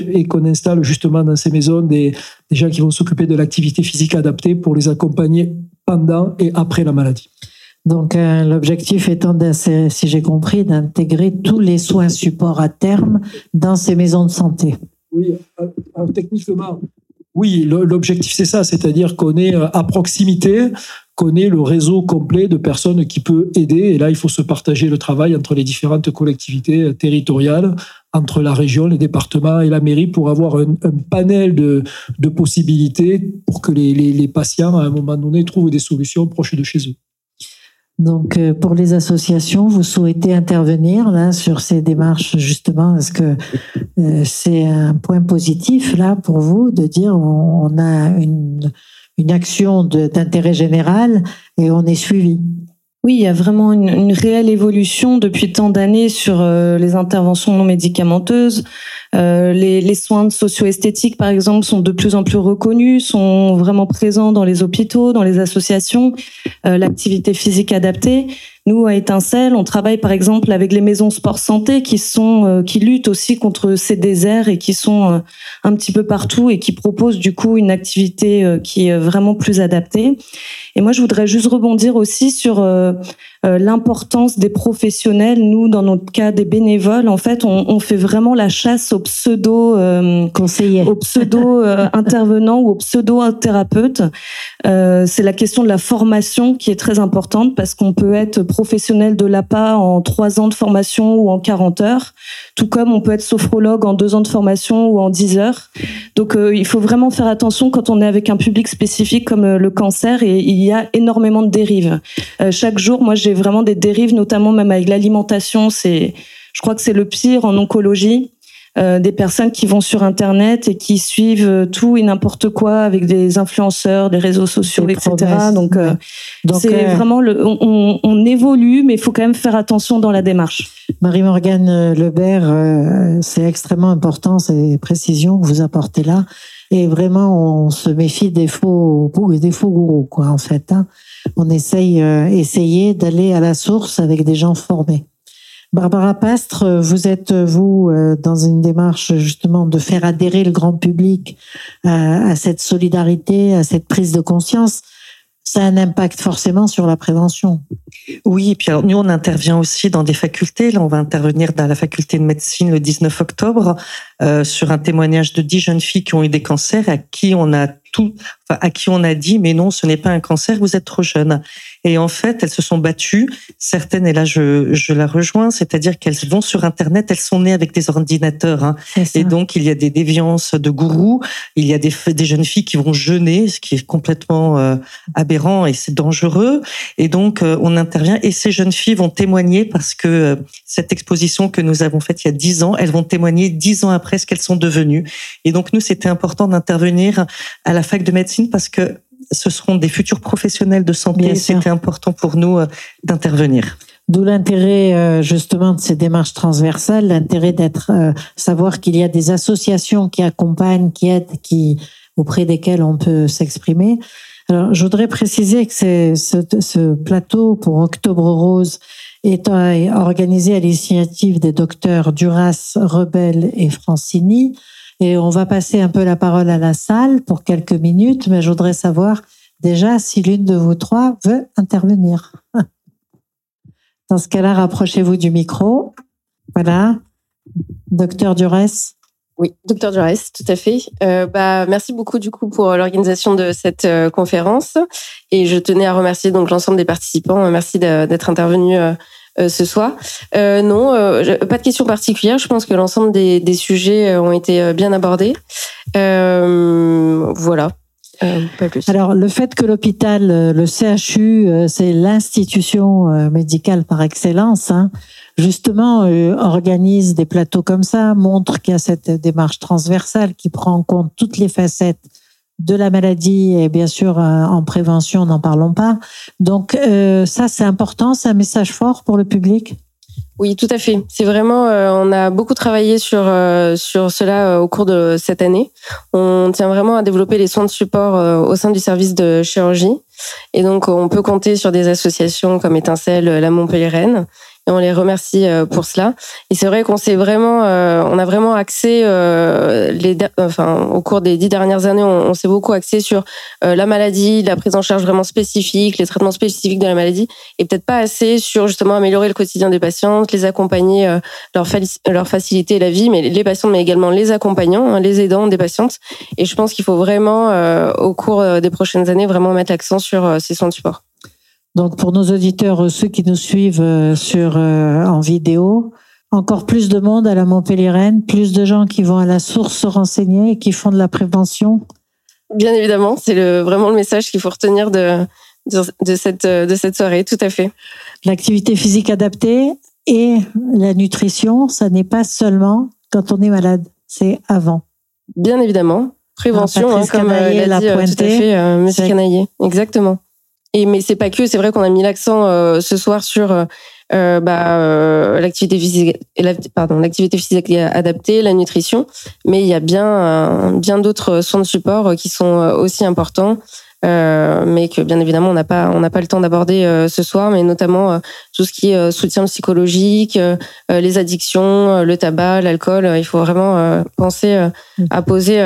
installe justement dans ces maisons des gens qui vont s'occuper de l'activité physique adaptée pour les accompagner pendant et après la maladie. Donc euh, l'objectif étant, si j'ai compris, d'intégrer tous les soins supports à terme dans ces maisons de santé. Oui, techniquement, oui, l'objectif c'est ça, c'est-à-dire qu'on est à proximité, qu'on ait le réseau complet de personnes qui peut aider. Et là, il faut se partager le travail entre les différentes collectivités territoriales, entre la région, les départements et la mairie pour avoir un, panel de, possibilités pour que les patients, à un moment donné, trouvent des solutions proches de chez eux. Donc, euh, pour les associations, vous souhaitez intervenir là sur ces démarches justement Est-ce que euh, c'est un point positif là pour vous de dire on a une, une action d'intérêt général et on est suivi? Oui, il y a vraiment une, réelle évolution depuis tant d'années sur euh, les interventions non médicamenteuses. Euh, les, les, soins socio-esthétiques, par exemple, sont de plus en plus reconnus, sont vraiment présents dans les hôpitaux, dans les associations. Euh, L'activité physique adaptée. Nous, à Étincelle, on travaille par exemple avec les maisons sport santé qui sont euh, qui luttent aussi contre ces déserts et qui sont euh, un petit peu partout et qui proposent du coup une activité qui est vraiment plus adaptée. Et moi, je voudrais juste rebondir aussi sur euh, l'importance des professionnels. Nous, dans notre cas des bénévoles, en fait, on, on fait vraiment la chasse aux pseudo euh, conseillers, aux pseudo euh, intervenants ou aux pseudo thérapeutes. Euh, c'est la question de la formation qui est très importante parce qu'on peut être professionnel de l'APA en trois ans de formation ou en 40 heures, tout comme on peut être sophrologue en deux ans de formation ou en 10 heures. Donc, il faut vraiment faire attention quand on est avec un public spécifique comme le cancer et il y a énormément de dérives. chaque jour, moi, j'ai vraiment des dérives, notamment même avec l'alimentation. C'est, je crois que c'est le pire en oncologie. Euh, des personnes qui vont sur Internet et qui suivent euh, tout et n'importe quoi avec des influenceurs, des réseaux sociaux, etc. Donc, euh, Donc c'est vraiment le, on, on, évolue, mais il faut quand même faire attention dans la démarche. Marie-Morgane Lebert, c'est extrêmement important ces précisions que vous apportez là. Et vraiment, on se méfie des faux, des faux gourous, quoi, en fait. Hein on essaye euh, essayer d'aller à la source avec des gens formés. Barbara Pastre, vous êtes vous euh, dans une démarche justement de faire adhérer le grand public euh, à cette solidarité, à cette prise de conscience ça a un impact forcément sur la prévention. Oui, et puis alors, nous, on intervient aussi dans des facultés. Là, on va intervenir dans la faculté de médecine le 19 octobre euh, sur un témoignage de dix jeunes filles qui ont eu des cancers à qui on a tout, enfin, à qui on a dit, mais non, ce n'est pas un cancer, vous êtes trop jeune. Et en fait, elles se sont battues. Certaines, et là, je, je la rejoins, c'est-à-dire qu'elles vont sur Internet, elles sont nées avec des ordinateurs. Hein. Et donc, il y a des déviances de gourous. Il y a des, des jeunes filles qui vont jeûner, ce qui est complètement euh, aberrant et c'est dangereux. Et donc, euh, on intervient. Et ces jeunes filles vont témoigner parce que euh, cette exposition que nous avons faite il y a dix ans, elles vont témoigner dix ans après ce qu'elles sont devenues. Et donc, nous, c'était important d'intervenir à la fac de médecine parce que ce seront des futurs professionnels de santé. C'était important pour nous euh, d'intervenir. D'où l'intérêt euh, justement de ces démarches transversales, l'intérêt d'être euh, savoir qu'il y a des associations qui accompagnent, qui aident, qui auprès desquelles on peut s'exprimer. Alors, je voudrais préciser que ce, ce plateau pour Octobre Rose est organisé à l'initiative des docteurs Duras, Rebel et Francini. Et on va passer un peu la parole à la salle pour quelques minutes, mais je voudrais savoir déjà si l'une de vous trois veut intervenir. Dans ce cas-là, rapprochez-vous du micro. Voilà. Docteur Durès. Oui, docteur Durès, tout à fait. Euh, bah, merci beaucoup du coup pour l'organisation de cette euh, conférence et je tenais à remercier donc l'ensemble des participants. Merci d'être intervenus euh, ce soir. Euh, non, euh, pas de questions particulières. Je pense que l'ensemble des, des, sujets ont été bien abordés. voilà. pas plus. Alors, le fait que l'hôpital, le CHU, c'est l'institution médicale par excellence, hein, justement, organise des plateaux comme ça, montre qu'il y a cette démarche transversale qui prend en compte toutes les facettes de la maladie et bien sûr euh, en prévention, n'en parlons pas. Donc euh, ça, c'est important, c'est un message fort pour le public? Oui, tout à fait. C'est vraiment, euh, on a beaucoup travaillé sur sur cela au cours de cette année. On tient vraiment à développer les soins de support au sein du service de chirurgie, et donc on peut compter sur des associations comme Étincelle, la Montpellier Rennes, et on les remercie pour cela. Et c'est vrai qu'on s'est vraiment, on a vraiment axé les, enfin, au cours des dix dernières années, on, s'est beaucoup axé sur la maladie, la prise en charge vraiment spécifique, les traitements spécifiques de la maladie, et peut-être pas assez sur justement améliorer le quotidien des patientes, les accompagner, leur, leur faciliter la vie, mais les patientes, mais également les accompagnants, hein, les aidants des patientes. Et je pense qu'il faut vraiment, au cours des prochaines années, vraiment mettre l'accent sur ces soins de support. Donc pour nos auditeurs, ceux qui nous suivent sur en vidéo, encore plus de monde à la Montpellier-Rennes, plus de gens qui vont à la source se renseigner et qui font de la prévention Bien évidemment, c'est le, vraiment le message qu'il faut retenir de, de, cette, de cette soirée, tout à fait. L'activité physique adaptée et la nutrition, ça n'est pas seulement quand on est malade, c'est avant. Bien évidemment. Prévention, hein, comme euh, l'a dit euh, tout à fait euh, Canaillé. Exactement. Et mais c'est pas que, c'est vrai qu'on a mis l'accent ce soir sur euh, bah, euh, l'activité physique, pardon, l'activité physique adaptée, la nutrition, mais il y a bien, euh, bien d'autres soins de support qui sont aussi importants. mais que bien évidemment on n'a pas on n'a pas le temps d'aborder ce soir, mais notamment tout ce qui est soutien psychologique, les addictions, le tabac, l'alcool. il faut vraiment penser à poser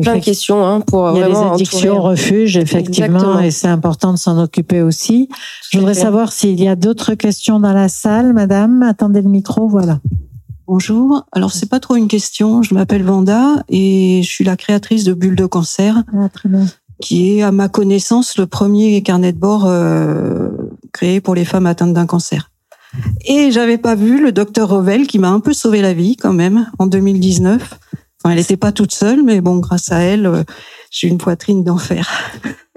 plein de questions hein, pour Il y a les addictions, refuges, effectivement, et c'est important de s'en occuper aussi. Je voudrais savoir s'il y a d'autres questions dans la salle, madame. Attendez le micro, voilà. Bonjour. Alors c'est pas trop une question. Je m'appelle Vanda et je suis la créatrice de Bulle de cancer, ah, très bien. qui est à ma connaissance le premier carnet de bord euh, créé pour les femmes atteintes d'un cancer. Et j'avais pas vu le docteur Revel qui m'a un peu sauvé la vie quand même en 2019 elle n'était pas toute seule, mais bon, grâce à elle, euh, j'ai une poitrine d'enfer.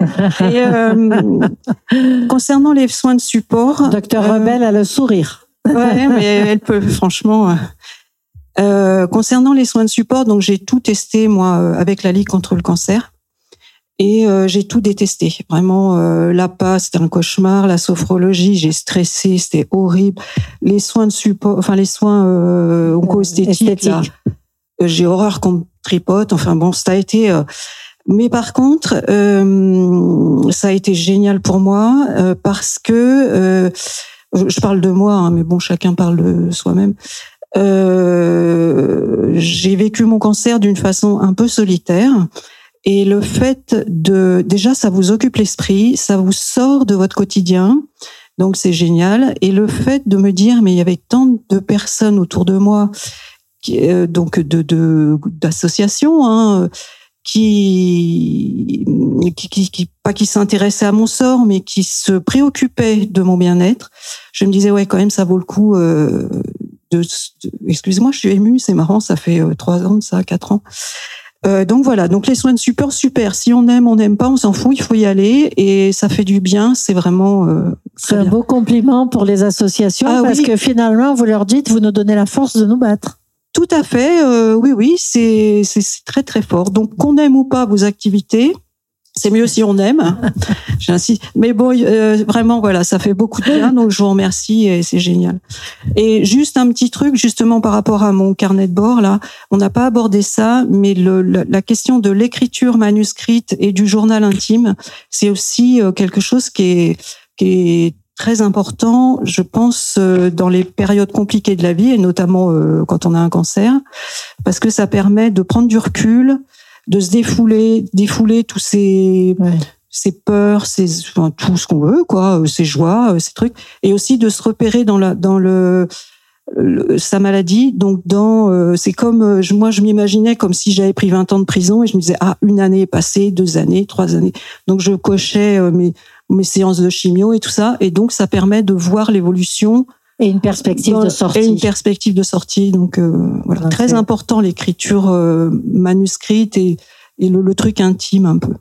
Et euh, concernant les soins de support, docteur euh, Rebelle a le sourire. ouais, mais elle peut, franchement. Euh, concernant les soins de support, donc j'ai tout testé moi avec la Ligue contre le cancer. Et j'ai tout détesté. Vraiment, euh, l'APA, c'était un cauchemar. La sophrologie, j'ai stressé, c'était horrible. Les soins de support, enfin les soins euh, onco-esthétiques, j'ai horreur qu'on tripote. Enfin bon, ça a été. Euh, mais par contre, euh, ça a été génial pour moi euh, parce que je parle de moi, hein, mais bon, chacun parle de soi-même. j'ai vécu mon cancer d'une façon un peu solitaire. Et le fait de, déjà, ça vous occupe l'esprit, ça vous sort de votre quotidien. Donc c'est génial. Et le fait de me dire, mais il y avait tant de personnes autour de moi euh, donc de d'associations hein, qui, qui, qui, pas qui s'intéressaient à mon sort, mais qui se préoccupaient de mon bien-être. Je me disais ouais quand même ça vaut le coup. Euh, de, excusez-moi, je suis émue, c'est marrant, ça fait euh, trois ans de ça, quatre ans. Euh, donc voilà, donc les soins de support, super. Si on aime, on n'aime pas, on s'en fout, il faut y aller et ça fait du bien. C'est vraiment. Euh, c'est un beau compliment pour les associations ah parce que finalement, vous leur dites, vous nous donnez la force de nous battre. Tout à fait, euh, oui, oui, c'est très très fort. Donc qu'on aime ou pas vos activités, c'est mieux si on aime. J'insiste. Mais bon, euh, vraiment, voilà, ça fait beaucoup de bien. Donc je vous remercie et c'est génial. Et juste un petit truc, justement par rapport à mon carnet de bord là, on n'a pas abordé ça, mais le, la, question de l'écriture manuscrite et du journal intime, c'est aussi euh, quelque chose qui est qui est très important, je pense, euh, dans les périodes compliquées de la vie, et notamment euh, quand on a un cancer, parce que ça permet de prendre du recul, de se défouler, défouler tous ces, ces peurs, ces, enfin, tout ce qu'on veut, quoi, ces joies, ces trucs, et aussi de se repérer dans la, dans le, sa maladie. Donc, dans, euh, c'est comme, moi, je m'imaginais comme si j'avais pris 20 ans de prison et je me disais, ah, une année est passée, deux années, trois années. Donc, je cochais mes, mes séances de chimio et tout ça. Et donc, ça permet de voir l'évolution. Et une perspective de sortie. Et une perspective de sortie. Donc, euh, voilà, très important l'écriture euh, manuscrite et, et le, truc intime un peu.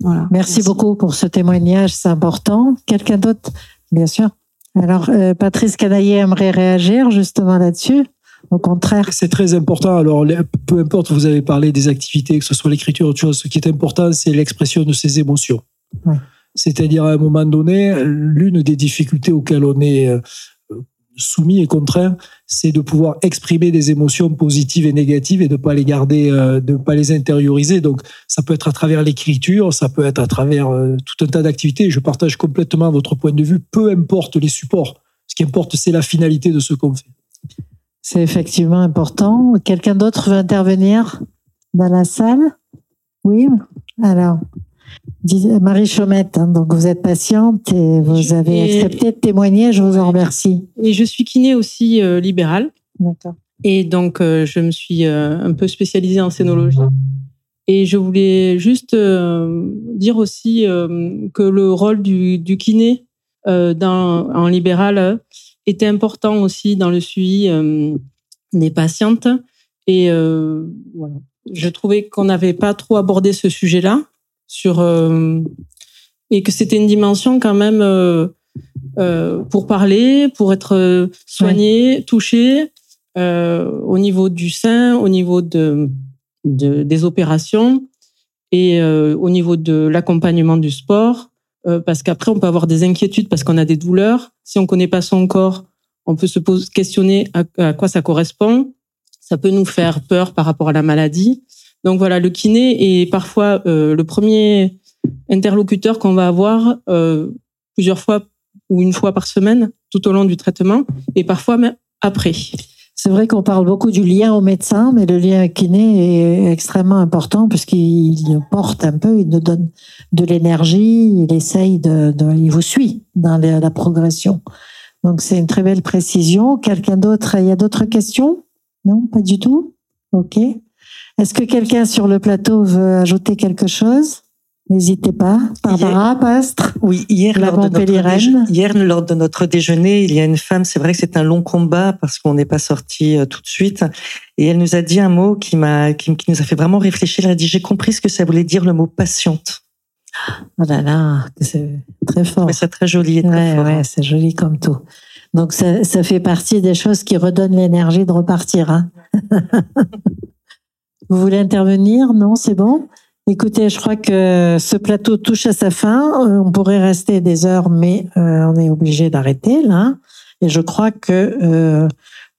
Voilà. Merci, beaucoup pour ce témoignage, c'est important. Quelqu'un d'autre? Bien sûr. Alors, euh, Patrice Canaillé aimerait réagir justement là-dessus. Au contraire. C'est très important. Alors, peu importe, vous avez parlé des activités, que ce soit l'écriture ou autre chose, ce qui est important, c'est l'expression de ses émotions. Ouais. C'est-à-dire, à un moment donné, l'une des difficultés auxquelles on est euh, soumis et contraint, c'est de pouvoir exprimer des émotions positives et négatives et de pas les garder, euh, de pas les intérioriser. Donc, ça peut être à travers l'écriture, ça peut être à travers euh, tout un tas d'activités. Je partage complètement votre point de vue, peu importe les supports. Ce qui importe, c'est la finalité de ce qu'on fait. C'est effectivement important. Quelqu'un d'autre veut intervenir dans la salle? Oui Alors, Marie Chaumette, hein, donc vous êtes patiente et vous avez accepté de témoigner, je vous en remercie. Et je suis kiné aussi euh, libérale. D'accord. Et donc, euh, je me suis euh, un peu spécialisée en scénologie. Et je voulais juste dire aussi que le rôle du, du kiné dans, en libéral était important aussi dans le suivi des patientes. Et voilà. Je trouvais qu'on n'avait pas trop abordé ce sujet-là sur euh, et que c'était une dimension quand même euh, euh, pour parler, pour être soigné, touché au niveau du sein, au niveau de, de des opérations et au niveau de l'accompagnement du sport. parce qu'après, on peut avoir des inquiétudes parce qu'on a des douleurs. Si on connaît pas son corps, on peut se poser, questionner à, quoi ça correspond. Ça peut nous faire peur par rapport à la maladie. Donc voilà, le kiné est parfois euh, le premier interlocuteur qu'on va avoir euh, plusieurs fois ou une fois par semaine tout au long du traitement et parfois même après. C'est vrai qu'on parle beaucoup du lien au médecin, mais le lien kiné est extrêmement important puisqu'il nous porte un peu, il nous donne de l'énergie, il essaye de, il vous suit dans la progression. Donc c'est une très belle précision. Quelqu'un d'autre, il y a d'autres questions? Non, pas du tout? Ok. Est-ce que quelqu'un sur le plateau veut ajouter quelque chose? N'hésitez pas. Barbara Pastre? Oui, hier lors, de notre hier, lors de notre déjeuner, il y a une femme, c'est vrai que c'est un long combat parce qu'on n'est pas sorti euh, tout de suite. Et elle nous a dit un mot qui, m'a, qui, nous a fait vraiment réfléchir. Elle a dit, j'ai compris ce que ça voulait dire le mot patiente. Oh là là, c'est très fort. C'est très joli et très ouais, Ouais, c'est joli comme tout. Donc ça, ça fait partie des choses qui redonnent l'énergie de repartir. Hein Vous voulez intervenir? Non, c'est bon. Écoutez, je crois que ce plateau touche à sa fin. Euh, on pourrait rester des heures, mais euh, on est obligé d'arrêter là. Et je crois que euh,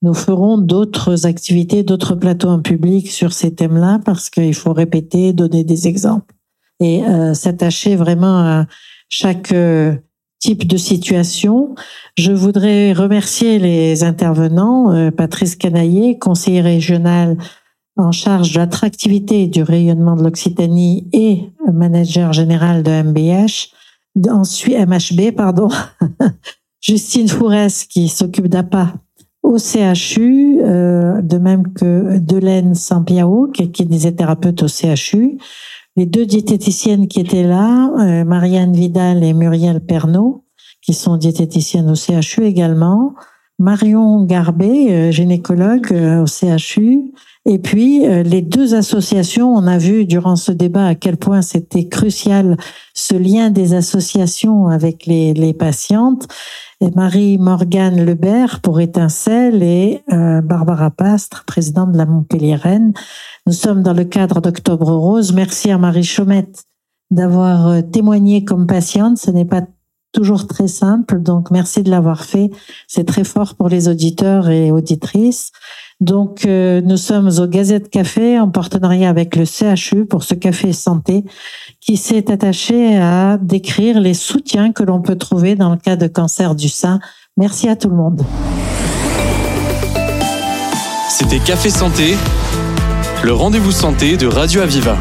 nous ferons d'autres activités, d'autres plateaux en public sur ces thèmes-là, parce qu'il faut répéter, donner des exemples et s'attacher vraiment à chaque type de situation. Je voudrais remercier les intervenants, Patrice Canaillé, conseiller régional en charge de l'attractivité du rayonnement de l'Occitanie et manager général de MBH, ensuite MHB, pardon, Justine Fourès qui s'occupe d'APA au CHU, euh, de même que Delaine Sampiao qui, est des thérapeutes au CHU, les deux diététiciennes qui étaient là, euh, Marianne Vidal et Muriel Pernaud, qui sont diététiciennes au CHU également, Marion Garbet, euh, gynécologue au CHU, et puis, euh, les deux associations, on a vu durant ce débat à quel point c'était crucial ce lien des associations avec les, les patientes. Marie-Morgane Lebert pour Étincelle et euh, Barbara Pastre, présidente de la Montpellier-Rennes. Nous sommes dans le cadre d'Octobre Rose. Merci à Marie Chaumette d'avoir euh, témoigné comme patiente. Ce n'est pas toujours très simple, donc merci de l'avoir fait. C'est très fort pour les auditeurs et auditrices. Donc, euh, nous sommes au Gazette Café en partenariat avec le CHU pour ce café santé qui s'est attaché à décrire les soutiens que l'on peut trouver dans le cas de cancer du sein. Merci à tout le monde. C'était Café Santé, le rendez-vous santé de Radio Aviva.